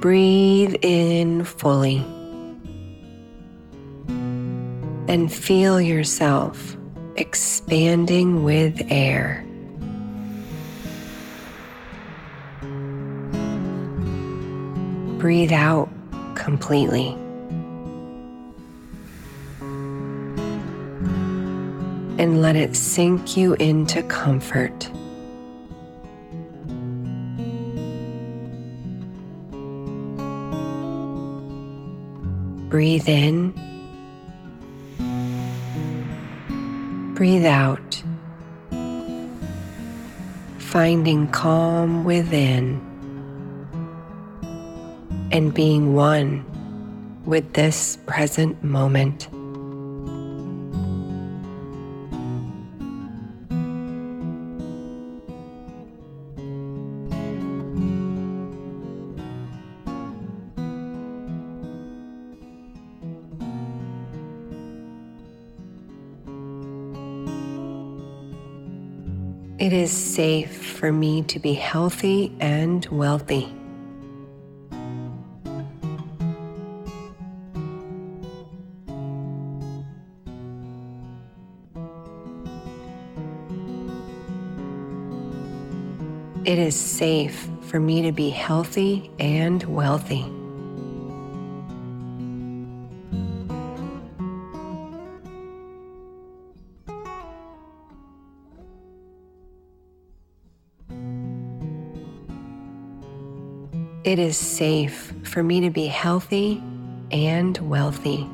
Breathe in fully and feel yourself expanding with air. Breathe out completely. And let it sink you into comfort. Breathe in. Breathe out. Finding calm within and being one with this present moment. It is safe for me to be healthy and wealthy. It is safe for me to be healthy and wealthy. It is safe for me to be healthy and wealthy.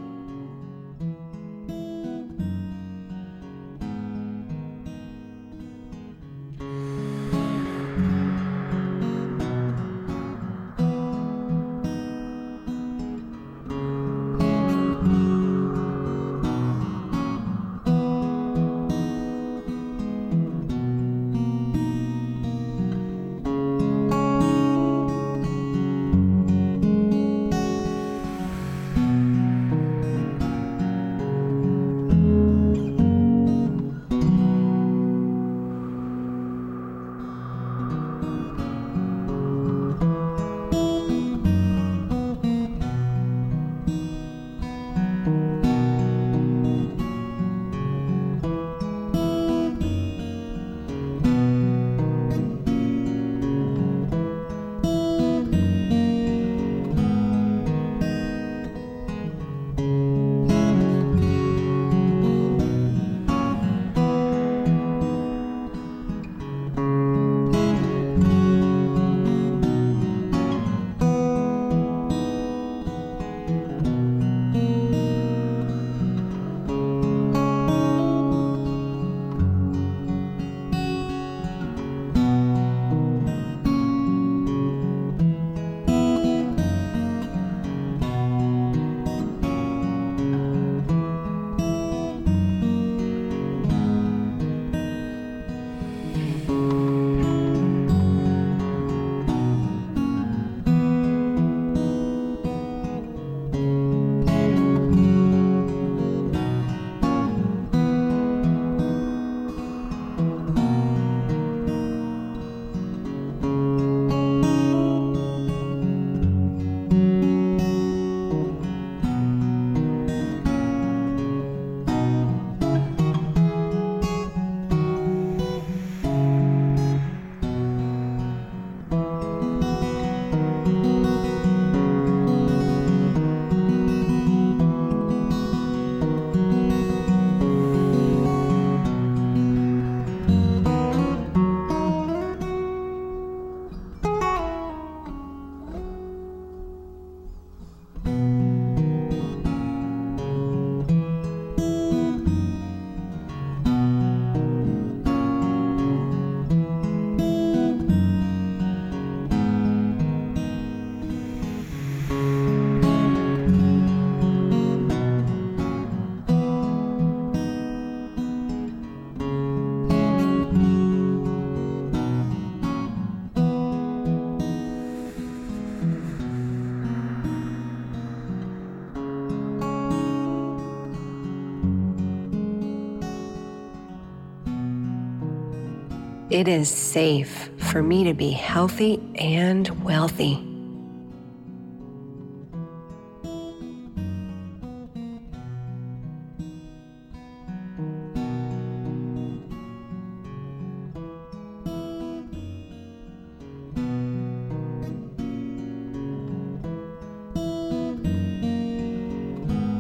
It is safe for me to be healthy and wealthy.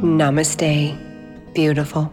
Namaste, beautiful.